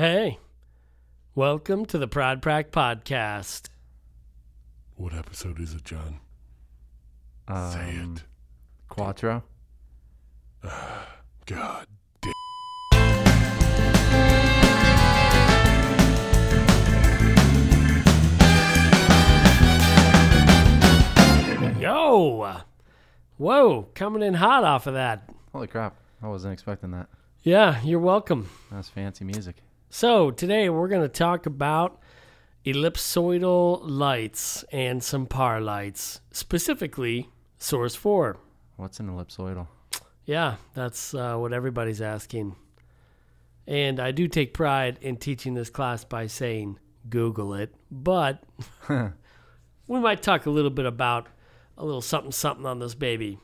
Hey, welcome to the Prod Prac Podcast. What episode is it, John? Um, Say it. Quattro. God. Yo! Whoa, coming in hot off of that. Holy crap! I wasn't expecting that. Yeah, you're welcome. That's fancy music. So, today we're going to talk about ellipsoidal lights and some par lights, specifically Source 4. What's an ellipsoidal? Yeah, that's uh, what everybody's asking. And I do take pride in teaching this class by saying Google it, but we might talk a little bit about a little something something on this baby.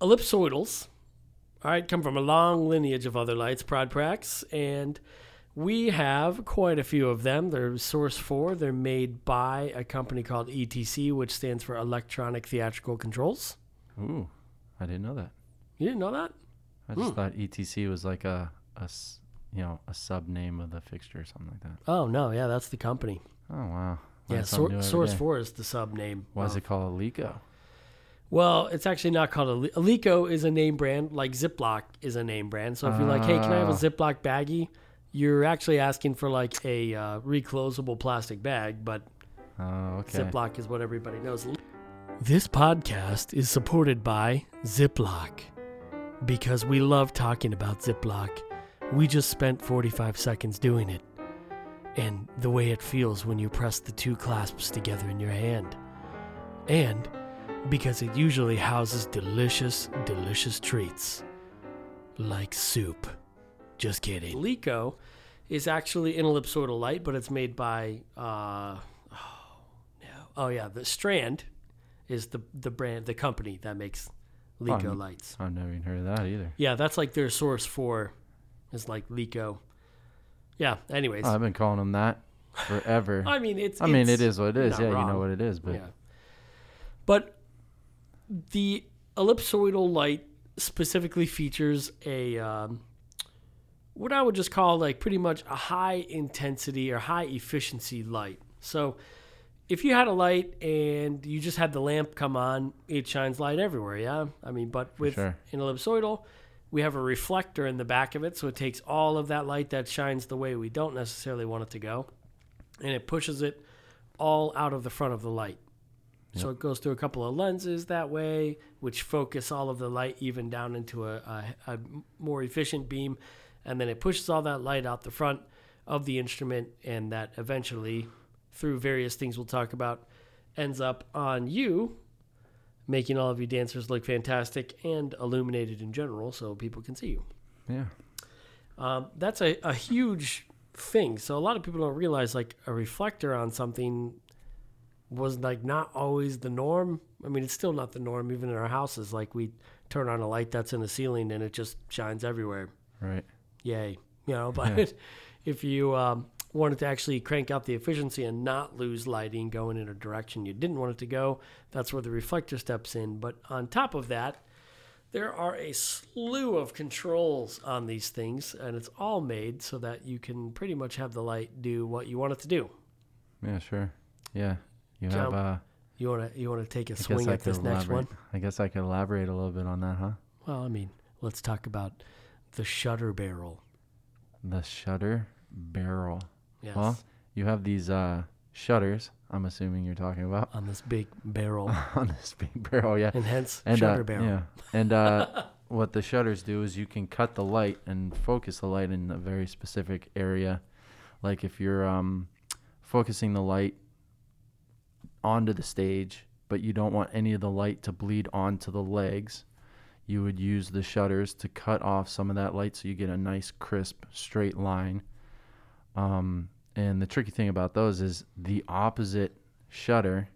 Ellipsoidals, all right, come from a long lineage of other lights, prod pracs, and we have quite a few of them. They're Source 4. They're made by a company called ETC, which stands for Electronic Theatrical Controls. Ooh, I didn't know that. You didn't know that? I just Hmm. thought ETC was like a, a you know, a sub name of the fixture or something like that. Oh no, yeah, that's the company. Oh wow. Yeah, Learn something new Sor- Source. Four is the sub name. Why is it called a Leko? Well, it's actually not called a Leko is a name brand, like Ziploc is a name brand. So if you're like, hey, can I have a Ah. Ziploc baggie? You're actually asking for like a uh, reclosable plastic bag, but Oh, okay. Ziploc is what everybody knows. This podcast is supported by Ziploc because we love talking about Ziploc. We just spent 45 seconds doing it, and the way it feels when you press the two clasps together in your hand. And because it usually houses delicious, delicious treats like soup. Just kidding. Leko is actually an ellipsoidal light, but it's made by uh, Oh yeah, the Strand is the the brand, the company that makes Leko Oh, lights. I've never even heard of that either. Yeah, that's like their Source 4, is like Leko. Yeah. Anyways, Oh, I've been calling them that forever. I mean it's. I mean, it's what it is. Yeah, you know what it is, but yeah. But the ellipsoidal light specifically features a um, what I would just call like pretty much a high intensity or high efficiency light. So if you had a light and you just had the lamp come on, it shines light everywhere. Yeah, I mean, but with sure. an ellipsoidal, we have a reflector in the back of it, so it takes all of that light that shines the way we don't necessarily want it to go, and it pushes it all out of the front of the light. So it goes through a couple of lenses that way, which focus all of the light even down into a, a, a more efficient beam, and then it pushes all that light out the front of the instrument, and that eventually, through various things we'll talk about, ends up on you, making all of you dancers look fantastic and illuminated in general, so people can see you. yeah. Um, that's a, a huge thing. So a lot of people don't realize like a reflector on something was like not always the norm. I mean, it's still not the norm even in our houses. Like we turn on a light that's in the ceiling and it just shines everywhere. Right. Yay, you know. But if you um, wanted to actually crank up the efficiency and not lose lighting going in a direction you didn't want it to go, that's where the reflector steps in. But on top of that, there are a slew of controls on these things, and it's all made so that you can pretty much have the light do what you want it to do. Yeah, sure. Yeah. You Jump. have uh You want to you want to take a I swing at this next one? I guess I could elaborate a little bit on that, huh? Well, I mean, let's talk about the shutter barrel. The shutter barrel. Yes, Well, you have these uh, shutters. I'm assuming you're talking about on this big barrel, on this big barrel, yeah. and hence And shutter uh, barrel. yeah, and uh, what the shutters do is you can cut the light and focus the light in a very specific area. Like if you're um, focusing the light onto the stage, but you don't want any of the light to bleed onto the legs, you would use the shutters to cut off some of that light so you get a nice crisp straight line. Um, and the tricky thing about those is the opposite shutter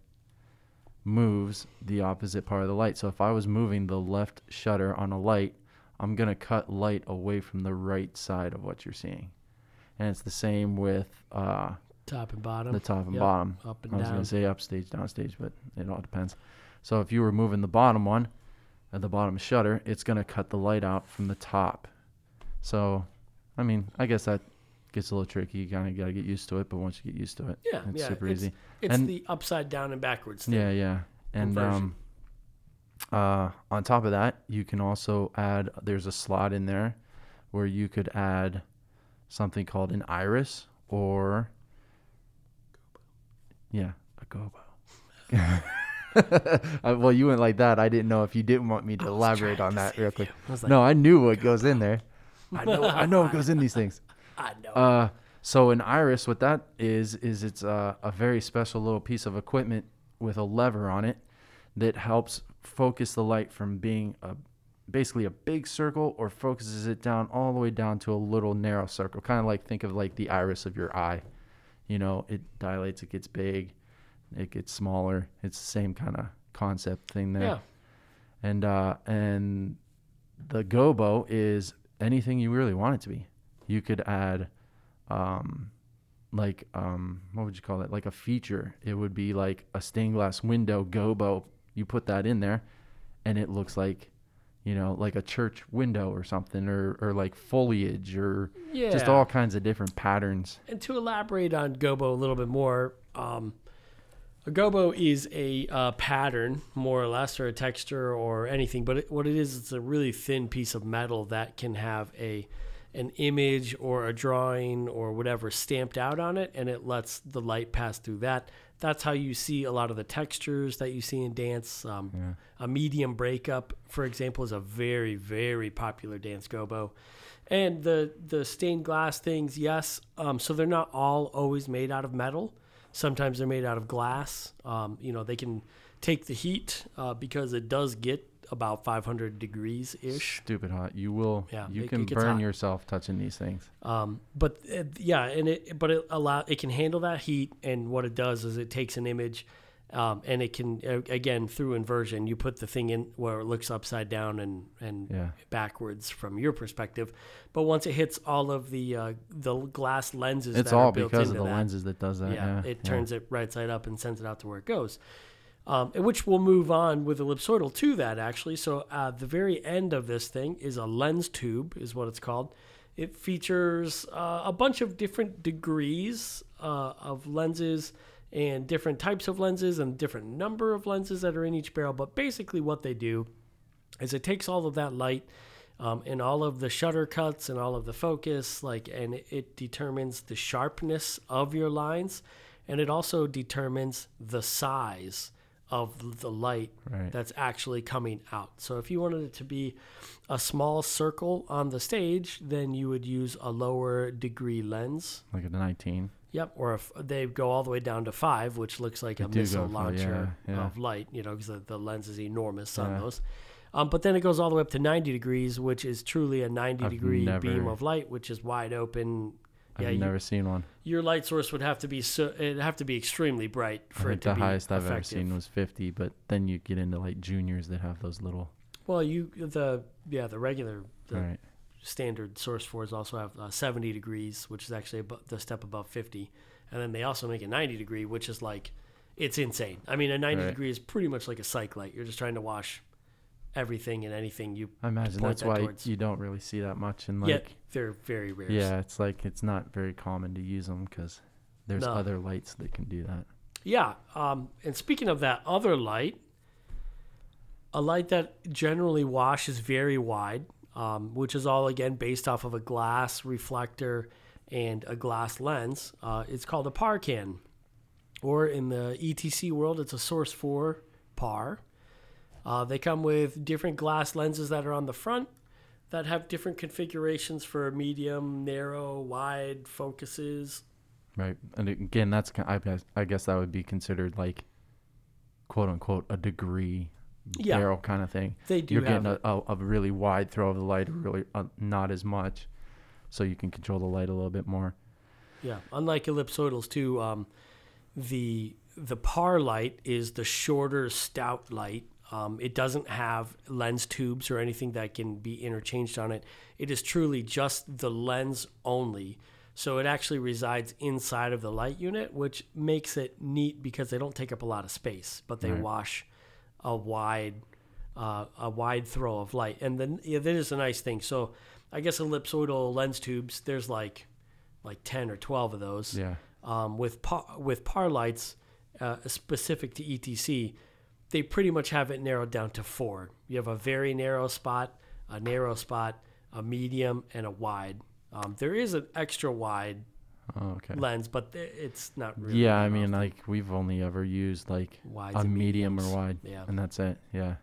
moves the opposite part of the light. So if I was moving the left shutter on a light, I'm going to cut light away from the right side of what you're seeing. And it's the same with uh, Top and bottom. the top and Yep. bottom. Up and I was down. to say upstage, downstage, but it all depends. So if you were moving the bottom one, at the bottom shutter, it's going to cut the light out from the top. So I mean, I guess that gets a little tricky. You kind of got to get used to it, but once you get used to it, Yeah, it's yeah, super it's, easy. It's And- the upside down and backwards thing. Yeah, yeah. And Conversion. um, uh, on top of that, you can also add. There's a slot in there where you could add something called an iris or yeah, a gobo. Well, you went like that. I didn't know if you didn't want me to elaborate on to that real quick. you. I was like, no, I knew what goes in there. I know. I know what goes in these things. I know. Uh, so an iris, what that is, is it's a, a very special little piece of equipment with a lever on it that helps focus the light from being a basically a big circle or focuses it down all the way down to a little narrow circle. Kind of like think of like the iris of your eye. You know, it dilates, it gets big, it gets smaller. It's the same kind of concept thing there yeah. and uh, and the gobo is anything you really want it to be. You could add, um, like um, what would you call it? Like a feature. It would be like a stained glass window gobo. You put that in there, and it looks like, you know, like a church window or something, or or like foliage, or Yeah. just all kinds of different patterns. And to elaborate on gobo a little bit more, um, a gobo is a uh, pattern, more or less, or a texture or anything. But it, what it is, it's a really thin piece of metal that can have a an image or a drawing or whatever stamped out on it, and it lets the light pass through that. That's how you see a lot of the textures that you see in dance. Um, Yeah. A medium breakup, for example, is a very, very popular dance gobo. And the the stained glass things, yes. Um, so they're not all always made out of metal. Sometimes they're made out of glass. Um, you know, they can take the heat uh, because it does get about 500 degrees ish. Stupid hot. You will. Yeah, You it- can it burn hot. yourself touching these things. Um, but uh, yeah, and it but it allow it can handle that heat, and what it does is it takes an image, um, and it can again through inversion, you put the thing in where it looks upside down and and Yeah. backwards from your perspective, but once it hits all of the uh, the glass lenses, It's that are all built because of the that, lenses that does that. yeah, Yeah. it yeah. turns it right side up and sends it out to where it goes. Um, which we'll move on with ellipsoidal to that actually. So uh, the very end of this thing is a lens tube, is what it's called. It features uh, a bunch of different degrees uh, of lenses and different types of lenses and different number of lenses that are in each barrel. But basically, what they do is it takes all of that light um, and all of the shutter cuts and all of the focus, like, and it, it determines the sharpness of your lines, and it also determines the size of the light Right. that's actually coming out. So if you wanted it to be a small circle on the stage, then you would use a lower degree lens. like a 19. Yep, or if they go all the way down to five, which looks like They a missile launcher yeah, yeah. of light, you know, because the, the lens is enormous on Yeah. those. Um, but then it goes all the way up to 90 degrees, which is truly a 90 I've degree never- beam of light, which is wide open. I've Yeah, you- never seen one. Your light source would have to be so it'd have to be extremely bright I for it think to the be highest I've ever seen was 50, but then you get into like juniors that have those little. Well, you the yeah the regular the right. standard source fours also have uh, 70 degrees, which is actually the step above 50, and then they also make a 90 degree, which is like it's insane. I mean, a 90 Right. degree is pretty much like a cyc light. You're just trying to wash everything and anything you. I imagine that's that why towards. you don't really see that much in like. yet they're very rare. yeah, it's like it's not very common to use them because there's No. other lights that can do that. Yeah. Um, and speaking of that other light, a light that generally washes very wide, um, which is all again based off of a glass reflector and a glass lens. Uh, it's called a Parcan, or in the ETC world, it's a Source 4 PAR. Uh, they come with different glass lenses that are on the front that have different configurations for medium, narrow, wide focuses. Right. And again, that's I guess I guess that would be considered like, quote unquote, a degree Yeah. barrel kind of thing. They do You're getting a, a, a really wide throw of the light, really uh, not as much, so you can control the light a little bit more. Yeah, unlike ellipsoidals too, um, the the par light is the shorter stout light. Um, it doesn't have lens tubes or anything that can be interchanged on it. It is truly just the lens only. So it actually resides inside of the light unit, which makes it neat because they don't take up a lot of space, but they Right. wash a wide uh, a wide throw of light. And then yeah, that is a nice thing. So I guess ellipsoidal lens tubes. There's like like ten or twelve of those. Yeah. Um, with par, with par lights uh, specific to ETC, they pretty much have it narrowed down to four. You have a very narrow spot, a narrow spot, a medium, and a wide. Um, there is an extra wide Oh, okay. lens, but th- it's not really. Yeah, I mean, like we've only ever used like Wides a medium or wide, Yeah. and that's it. Yeah.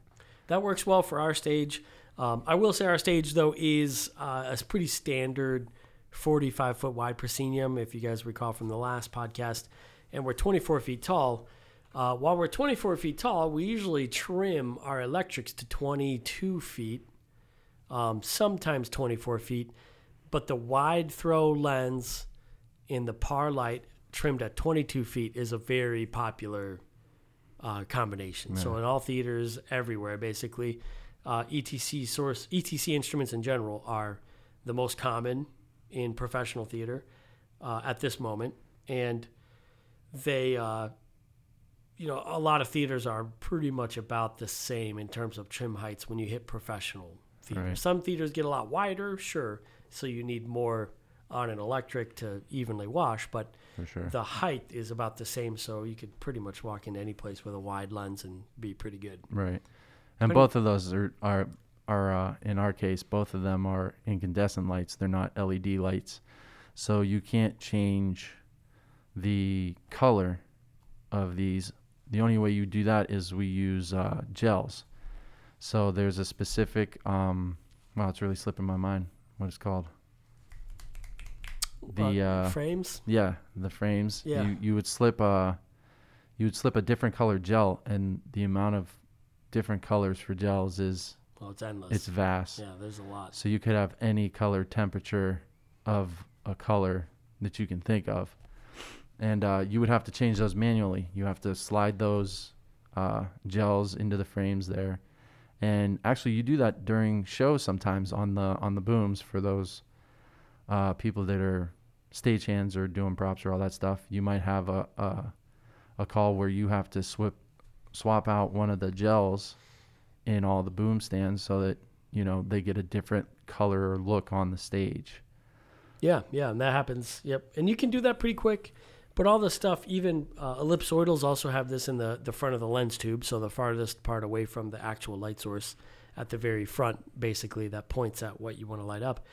that works well for our stage. Um, I will say our stage though is uh, a pretty standard 45 foot wide proscenium, if you guys recall from the last podcast, and we're 24 feet tall. Uh, while we're 24 feet tall, we usually trim our electrics to 22 feet, um, sometimes 24 feet, but the wide throw lens in the par light trimmed at 22 feet is a very popular uh, combination. So in all theaters, everywhere, basically, uh, ETC source, ETC instruments in general are the most common in professional theater uh, at this moment, and they, uh, you know, a lot of theaters are pretty much about the same in terms of trim heights when you hit professional theater. Right. Some theaters get a lot wider, sure, so you need more on an electric to evenly wash, but sure. the height is about the same, so you could pretty much walk into any place with a wide lens and be pretty good. Right. And Pretty- both of those are are are uh, in our case, both of them are incandescent lights. They're not LED lights, so you can't change the color of these. The only way you do that is we use uh, gels. So there's a specific. Um, wow, it's really slipping my mind. What it's called? The uh, frames. yeah, the frames. Yeah. You you would slip a you would slip a different color gel and the amount of different colors for gels is Well, it's endless. it's vast. yeah, there's a lot. So you could have any color temperature of a color that you can think of. And uh, you would have to change those manually. You have to slide those uh, gels into the frames there. And actually you do that during shows sometimes on the on the booms for those uh, people that are stagehands or doing props or all that stuff. You might have a, a a call where you have to swap swap out one of the gels in all the boom stands so that you know they get a different color or look on the stage. Yeah, yeah, and that happens. Yep, and you can do that pretty quick. But all the stuff, even uh, ellipsoidals, also have this in the the front of the lens tube, so the farthest part away from the actual light source, at the very front, basically that points at what you want to light up.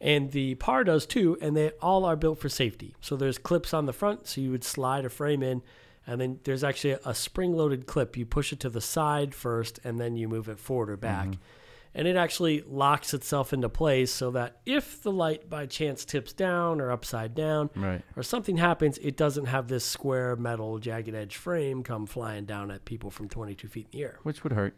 And the par does too, and they all are built for safety. So there's clips on the front, so you would slide a frame in, and then there's actually a spring-loaded clip. You push it to the side first, and then you move it forward or back. And it actually locks itself into place so that if the light by chance tips down or upside down, Right. or something happens, it doesn't have this square metal jagged edge frame come flying down at people from 22 feet in the air. Which would hurt.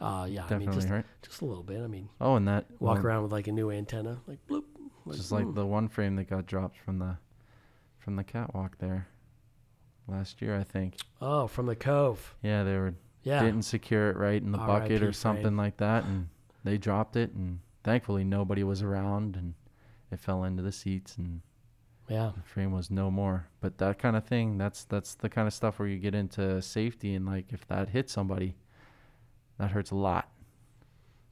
Uh, yeah, I Definitely mean, just, hurt. just a little bit. I mean, Oh, and that walk one- around with like a new antenna, like bloop. Like, just like mm. the one frame that got dropped from the from the catwalk there last year, I think. oh, from the cove. Yeah, they were Yeah. didn't secure it right in the bucket RIP or something frame. like that, and they dropped it, and thankfully nobody was around, and it fell into the seats, and Yeah. the frame was no more. But that kind of thing, that's that's the kind of stuff where you get into safety, and like if that hits somebody, that hurts a lot.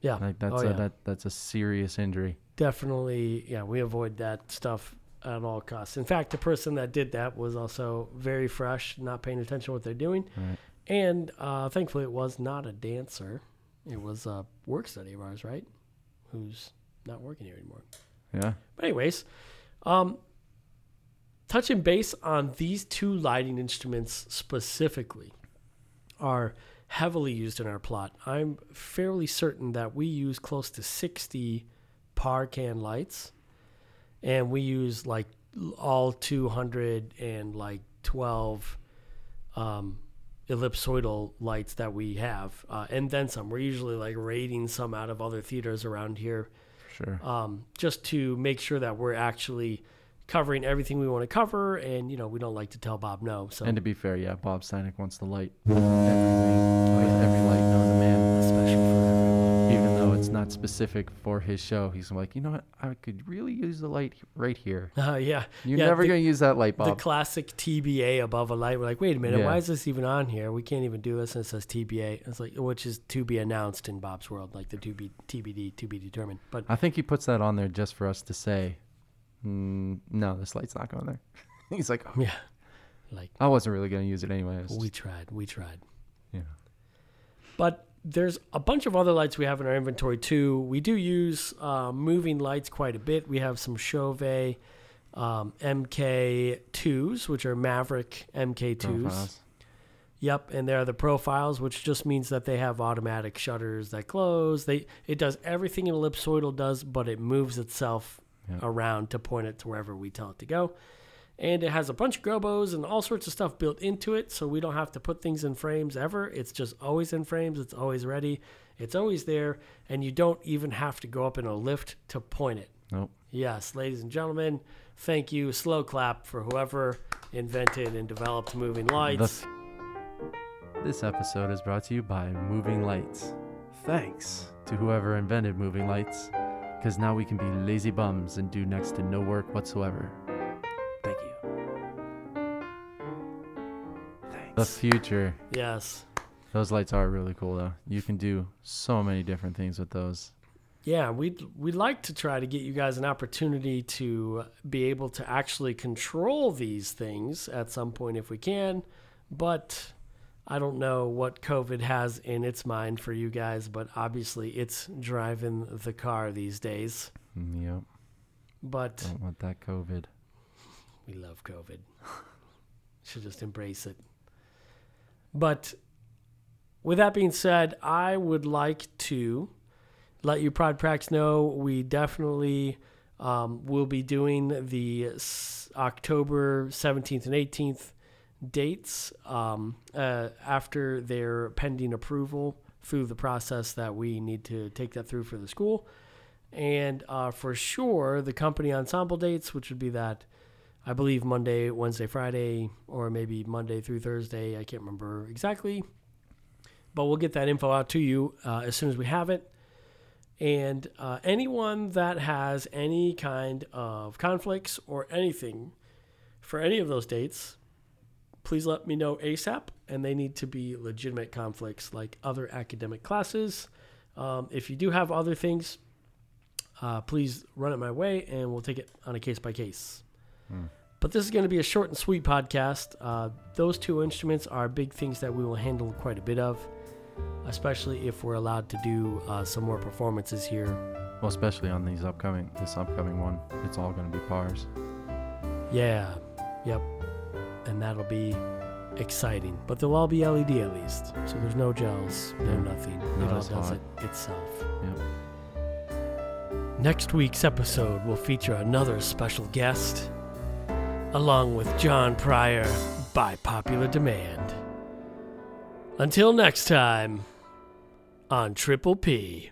Yeah. Like that's oh, a, yeah. that that's a serious injury. Definitely. Yeah. We avoid that stuff at all costs. In fact, the person that did that was also very fresh, not paying attention to what they're doing. Right. And uh, thankfully, it was not a dancer. It was a work study of ours, right? Who's not working here anymore. Yeah. But anyways, um, touching base on these two lighting instruments specifically are heavily used in our plot. I'm fairly certain that we use close to 60 par can lights, and we use like all 200 and like 12 um, ellipsoidal lights that we have, uh, and then some. We're usually like raiding some out of other theaters around here Sure. um, just to make sure that we're actually covering everything we want to cover. And, you know, we don't like to tell Bob no. So, and to be fair, yeah, Bob Steinick wants the light. Everything, every light not specific for his show. He's like, you know what? I could really use the light right here. Uh, yeah. You're Yeah, never the- gonna use that light bulb. The classic TBA above a light. We're like, wait a minute, Yeah. why is this even on here? We can't even do this. And it says TBA. It's like, which is to be announced in Bob's world, like the to be TBD, to be determined. But I think he puts that on there just for us to say, mm, no, this light's not going there. He's like, oh, yeah, like I wasn't really gonna use it anyway. I was we tried, we tried. yeah. But there's a bunch of other lights we have in our inventory too. We do use uh, moving lights quite a bit. We have some Chauvet um, MK2s, which are Maverick MK2s. Profiles. Yep, and they're the profiles, which just means that they have automatic shutters that close. They it does everything an ellipsoidal does, but it moves itself Yeah. around to point it to wherever we tell it to go. And it has a bunch of gobos and all sorts of stuff built into it, so we don't have to put things in frames ever. It's just always in frames. It's always ready. It's always there, and you don't even have to go up in a lift to point it. Nope. Yes, ladies and gentlemen, thank you. Slow clap for whoever invented and developed moving lights. This episode is brought to you by Moving Lights. Thanks to whoever invented moving lights, because now we can be lazy bums and do next to no work whatsoever. The future. Yes. Those lights are really cool, though. You can do so many different things with those. Yeah, we'd we'd like to try to get you guys an opportunity to be able to actually control these things at some point if we can, but I don't know what COVID has in its mind for you guys, but obviously it's driving the car these days. Mm, Yep. But Don't want that COVID. we love COVID. Should just embrace it. But with that being said, I would like to let you Prod Prax know we definitely um, will be doing the October 17th and 18th dates um, uh, after their pending approval through the process that we need to take that through for the school. And uh, for sure, the company ensemble dates, which would be that I believe Monday, Wednesday, Friday, or maybe Monday through Thursday. I can't remember exactly. But we'll get that info out to you uh, as soon as we have it. And uh, anyone that has any kind of conflicts or anything for any of those dates, please let me know ASAP. And they need to be legitimate conflicts like other academic classes. Um, if you do have other things, uh, please run it my way and we'll take it on a case by case. But this is going to be a short and sweet podcast. Uh, those two instruments are big things that we will handle quite a bit of, especially if we're allowed to do uh, some more performances here. Well, especially on these upcoming, this upcoming one, it's all going to be pars. Yeah, yep. And that'll be exciting. But they'll all be LED at least. So there's no gels, no nothing. Not it all does it itself. Yep. Next week's episode will feature another special guest, along with John Pryor by popular demand. Until next time, on Triple P.